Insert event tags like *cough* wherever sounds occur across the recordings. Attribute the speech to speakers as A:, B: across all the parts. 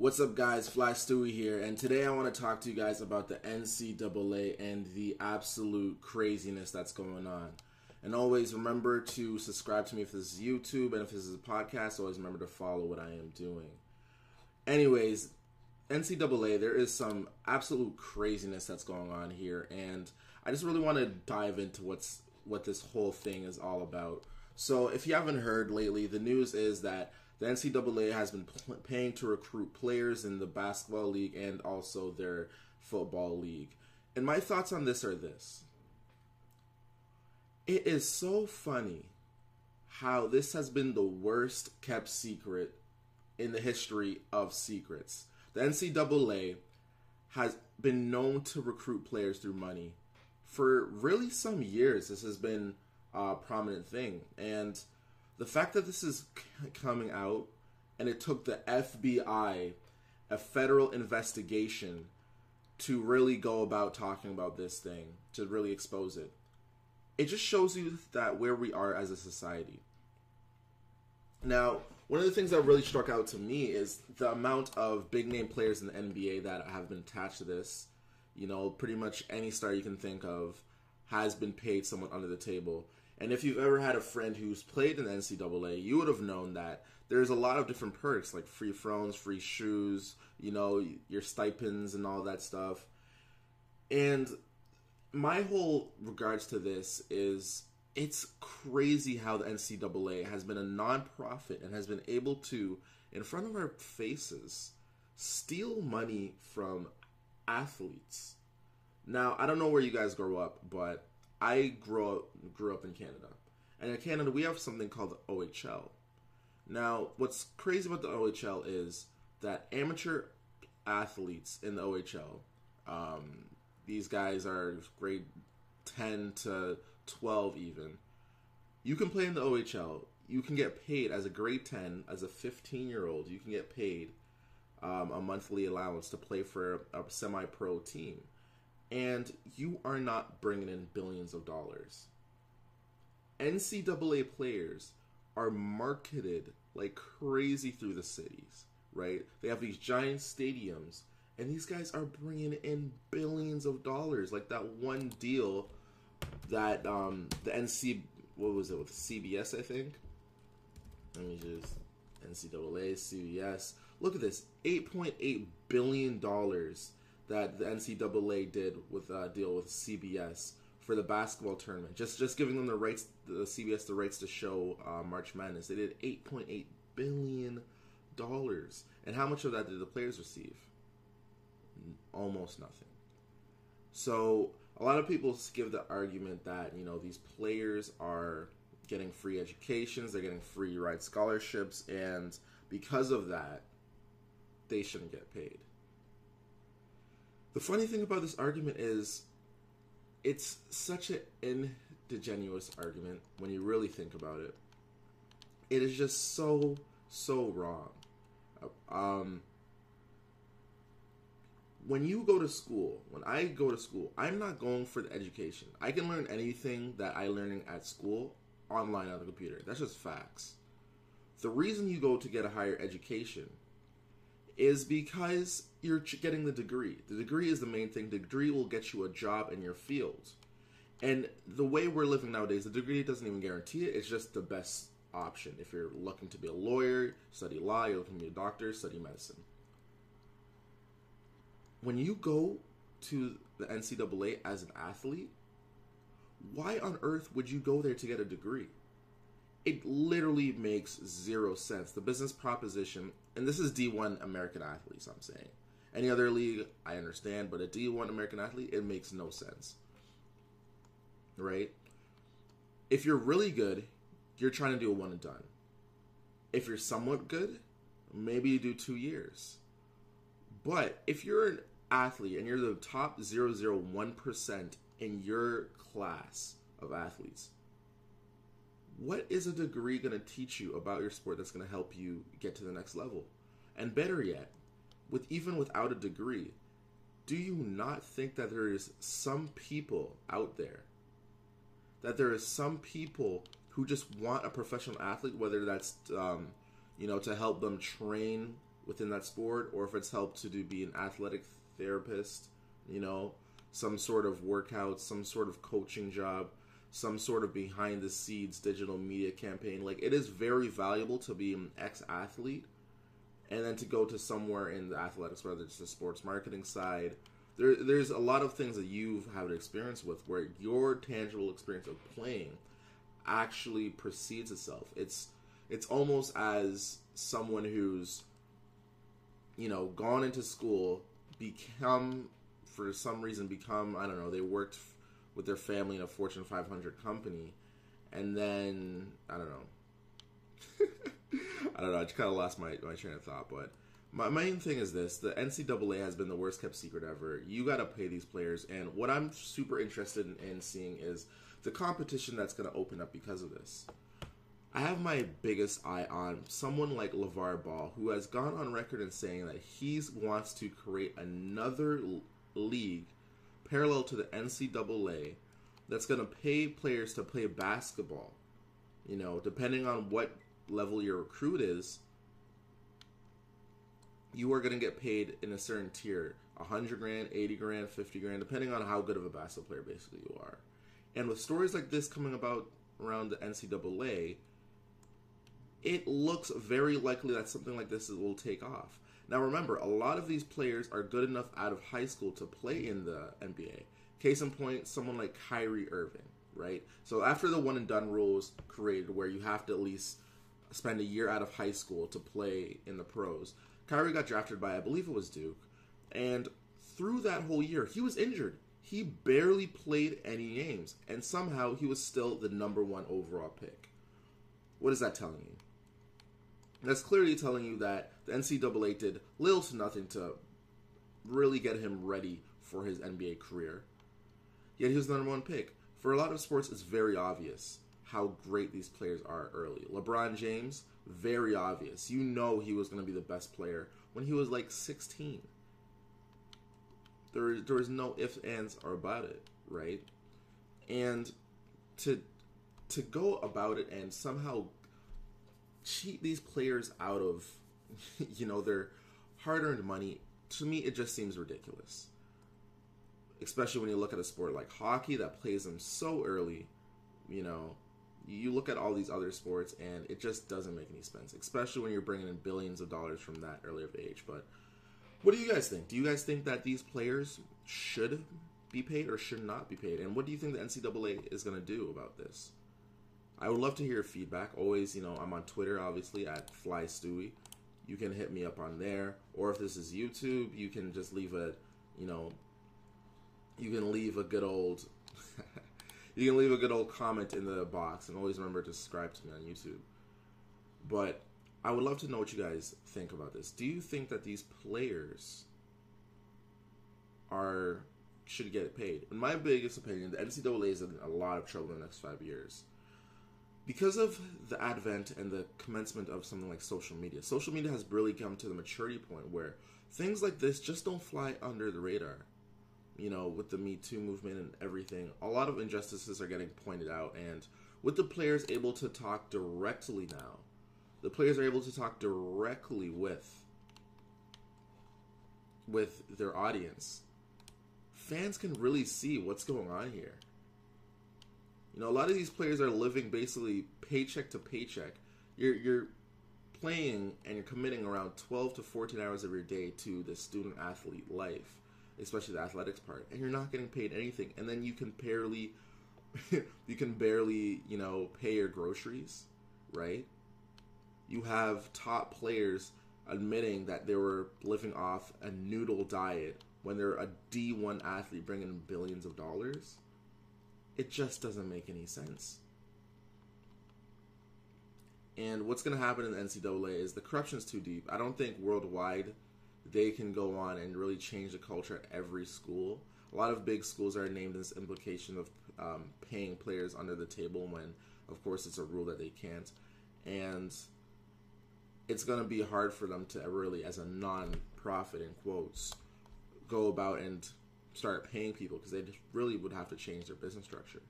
A: What's up, guys? Fly Stewie here, and today I want to talk to you guys about the NCAA and the absolute craziness that's going on. And always remember to subscribe to me if this is YouTube, and if this is a podcast, always remember to follow what I am doing. Anyways, NCAA, there is some absolute craziness that's going on here, and I just really want to dive into what's what this whole thing is all about. So, if you haven't heard lately, the news is that the NCAA has been pl- paying to recruit players in the basketball league and also their football league. And my thoughts on this are this it is so funny how this has been the worst kept secret in the history of secrets. The NCAA has been known to recruit players through money for really some years. This has been a prominent thing. And the fact that this is coming out and it took the FBI, a federal investigation, to really go about talking about this thing, to really expose it. It just shows you that where we are as a society. Now, one of the things that really struck out to me is the amount of big name players in the NBA that have been attached to this. You know, pretty much any star you can think of has been paid someone under the table. And if you've ever had a friend who's played in the NCAA, you would have known that there's a lot of different perks like free phones, free shoes, you know, your stipends and all that stuff. And my whole regards to this is it's crazy how the NCAA has been a nonprofit and has been able to, in front of our faces, steal money from athletes. Now, I don't know where you guys grow up, but I grew up, grew up in Canada. And in Canada, we have something called the OHL. Now, what's crazy about the OHL is that amateur athletes in the OHL, um, these guys are grade 10 to 12 even. You can play in the OHL. You can get paid as a grade 10, as a 15 year old, you can get paid um, a monthly allowance to play for a, a semi pro team. And you are not bringing in billions of dollars. NCAA players are marketed like crazy through the cities, right? They have these giant stadiums, and these guys are bringing in billions of dollars. Like that one deal that um, the NC, what was it with CBS, I think. Let me just NCAA, CBS. Look at this, eight point eight billion dollars that the NCAA did with a deal with CBS for the basketball tournament. Just just giving them the rights, the CBS the rights to show uh, March Madness. They did eight point eight billion dollars, and how much of that did the players receive? Almost nothing. So a lot of people give the argument that you know these players are getting free educations, they're getting free ride scholarships, and because of that, they shouldn't get paid. The funny thing about this argument is it's such an indigenous argument when you really think about it. It is just so, so wrong. Um, when you go to school, when I go to school, I'm not going for the education. I can learn anything that I learning at school online on the computer. That's just facts. The reason you go to get a higher education is because you're getting the degree. The degree is the main thing. The degree will get you a job in your field. And the way we're living nowadays, the degree doesn't even guarantee it. It's just the best option. If you're looking to be a lawyer, study law, you're looking to be a doctor, study medicine. When you go to the NCAA as an athlete, why on earth would you go there to get a degree? It literally makes zero sense. The business proposition, and this is D1 American athletes, I'm saying. Any other league, I understand, but a D1 American athlete, it makes no sense. Right? If you're really good, you're trying to do a one and done. If you're somewhat good, maybe you do two years. But if you're an athlete and you're the top 001% in your class of athletes, what is a degree going to teach you about your sport that's going to help you get to the next level? And better yet, with even without a degree, do you not think that there is some people out there that there is some people who just want a professional athlete, whether that's um, you know to help them train within that sport, or if it's helped to do be an athletic therapist, you know, some sort of workout, some sort of coaching job, some sort of behind the scenes digital media campaign. Like it is very valuable to be an ex athlete and then to go to somewhere in the athletics, whether it's the sports marketing side. There, there's a lot of things that you've had experience with where your tangible experience of playing actually precedes itself. It's it's almost as someone who's you know gone into school, become for some reason become I don't know they worked with their family in a Fortune 500 company, and then I don't know. *laughs* I don't know. I just kind of lost my, my train of thought, but my main thing is this: the NCAA has been the worst kept secret ever. You got to pay these players, and what I'm super interested in, in seeing is the competition that's going to open up because of this. I have my biggest eye on someone like LeVar Ball, who has gone on record in saying that he wants to create another league parallel to the NCAA that's going to pay players to play basketball. You know, depending on what level your recruit is, you are going to get paid in a certain tier 100 grand, 80 grand, 50 grand, depending on how good of a basketball player basically you are. And with stories like this coming about around the NCAA, it looks very likely that something like this will take off. Now, remember, a lot of these players are good enough out of high school to play in the NBA. Case in point, someone like Kyrie Irving, right? So, after the one and done rule was created, where you have to at least spend a year out of high school to play in the pros, Kyrie got drafted by, I believe it was Duke. And through that whole year, he was injured. He barely played any games. And somehow he was still the number one overall pick. What is that telling you? That's clearly telling you that the NCAA did little to nothing to really get him ready for his NBA career. Yet he was the number one pick. For a lot of sports, it's very obvious how great these players are early. LeBron James, very obvious. You know he was going to be the best player when he was like 16. There, there was no ifs, ands, or about it, right? And to to go about it and somehow cheat these players out of, *laughs* you know, their hard-earned money, to me, it just seems ridiculous. Especially when you look at a sport like hockey that plays them so early, you know, you look at all these other sports and it just doesn't make any sense, especially when you're bringing in billions of dollars from that early of age. But what do you guys think? Do you guys think that these players should be paid or should not be paid? And what do you think the NCAA is going to do about this? I would love to hear your feedback. Always, you know, I'm on Twitter, obviously, at Fly Stewie. You can hit me up on there. Or if this is YouTube, you can just leave a, you know, you can leave a good old, *laughs* you can leave a good old comment in the box. And always remember to subscribe to me on YouTube. But I would love to know what you guys think about this. Do you think that these players are should get paid? In my biggest opinion, the NCAA is in a lot of trouble in the next five years because of the advent and the commencement of something like social media, social media has really come to the maturity point where things like this just don't fly under the radar. You know, with the Me Too movement and everything, a lot of injustices are getting pointed out, and with the players able to talk directly now, the players are able to talk directly with with their audience. Fans can really see what's going on here. You know, a lot of these players are living basically paycheck to paycheck. You're you're playing and you're committing around 12 to 14 hours of your day to the student athlete life, especially the athletics part, and you're not getting paid anything. And then you can barely *laughs* you can barely, you know, pay your groceries, right? You have top players admitting that they were living off a noodle diet when they're a D1 athlete bringing in billions of dollars it just doesn't make any sense. And what's going to happen in the NCAA is the corruption is too deep. I don't think worldwide they can go on and really change the culture at every school. A lot of big schools are named this implication of um, paying players under the table when, of course, it's a rule that they can't. And it's going to be hard for them to really, as a non-profit in quotes, go about and start paying people because they just really would have to change their business structure.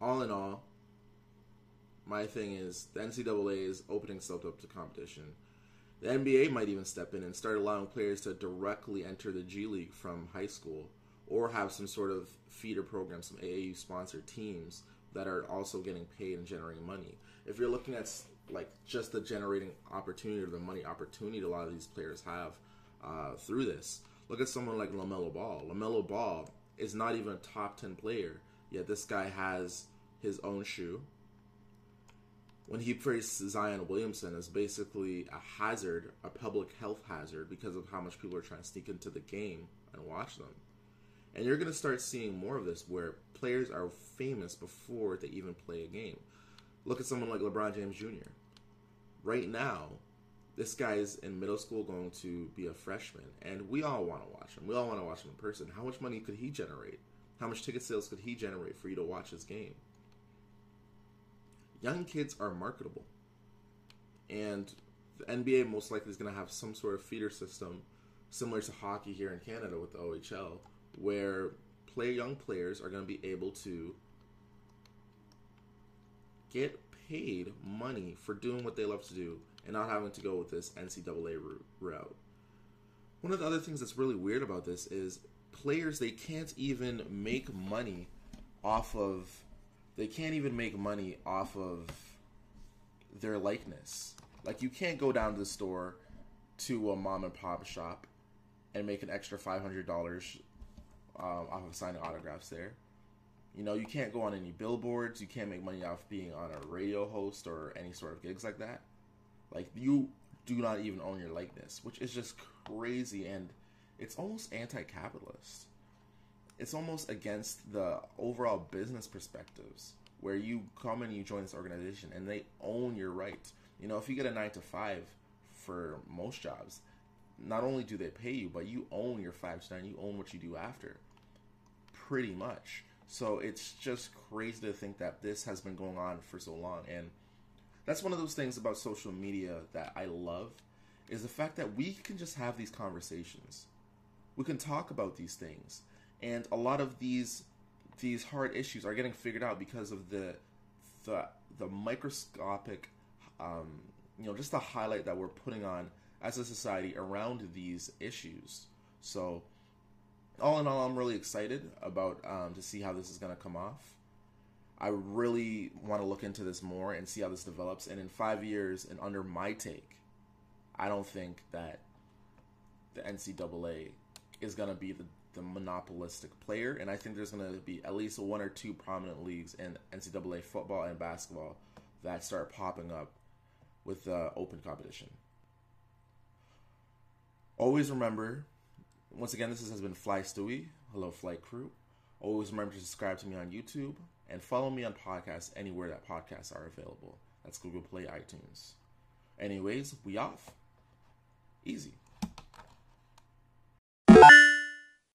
A: All in all, My thing is the NCAA is opening itself up to competition. The NBA might even step in and start allowing players to directly enter the G League from high school or have some sort of feeder program, some AAU sponsored teams that are also getting paid and generating money. If you're looking at like just the generating opportunity or the money opportunity a lot of these players have uh, through this, look at someone like LaMelo Ball. LaMelo Ball is not even a top 10 player, yet this guy has his own shoe. When he praised Zion Williamson as basically a hazard, a public health hazard, because of how much people are trying to sneak into the game and watch them. And you're going to start seeing more of this where players are famous before they even play a game. Look at someone like LeBron James Jr. Right now, this guy is in middle school going to be a freshman, and we all want to watch him. We all want to watch him in person. How much money could he generate? How much ticket sales could he generate for you to watch his game? Young kids are marketable. And the NBA most likely is going to have some sort of feeder system similar to hockey here in Canada with the OHL where play young players are going to be able to get paid money for doing what they love to do and not having to go with this NCAA route. One of the other things that's really weird about this is players they can't even make money off of they can't even make money off of their likeness. Like you can't go down to the store to a mom and pop shop and make an extra five hundred dollars um, off of signing autographs there. You know, you can't go on any billboards. You can't make money off being on a radio host or any sort of gigs like that. Like you do not even own your likeness, which is just crazy and it's almost anti-capitalist. It's almost against the overall business perspectives where you come and you join this organization and they own your right. You know, if you get a 9 to 5 for most jobs, not only do they pay you, but you own your 5 to 9, you own what you do after pretty much. So it's just crazy to think that this has been going on for so long. And that's one of those things about social media that I love is the fact that we can just have these conversations. We can talk about these things. And a lot of these these hard issues are getting figured out because of the the the microscopic um, you know just the highlight that we're putting on as a society around these issues. So all in all, I'm really excited about um, to see how this is going to come off. I really want to look into this more and see how this develops. And in five years, and under my take, I don't think that the NCAA is going to be the, the monopolistic player. And I think there's going to be at least one or two prominent leagues in NCAA football and basketball that start popping up with uh, open competition. Always remember once again, this has been Fly Stewie. Hello, flight crew. Always remember to subscribe to me on YouTube and follow me on podcasts anywhere that podcasts are available. That's Google Play, iTunes. Anyways, we off. Easy.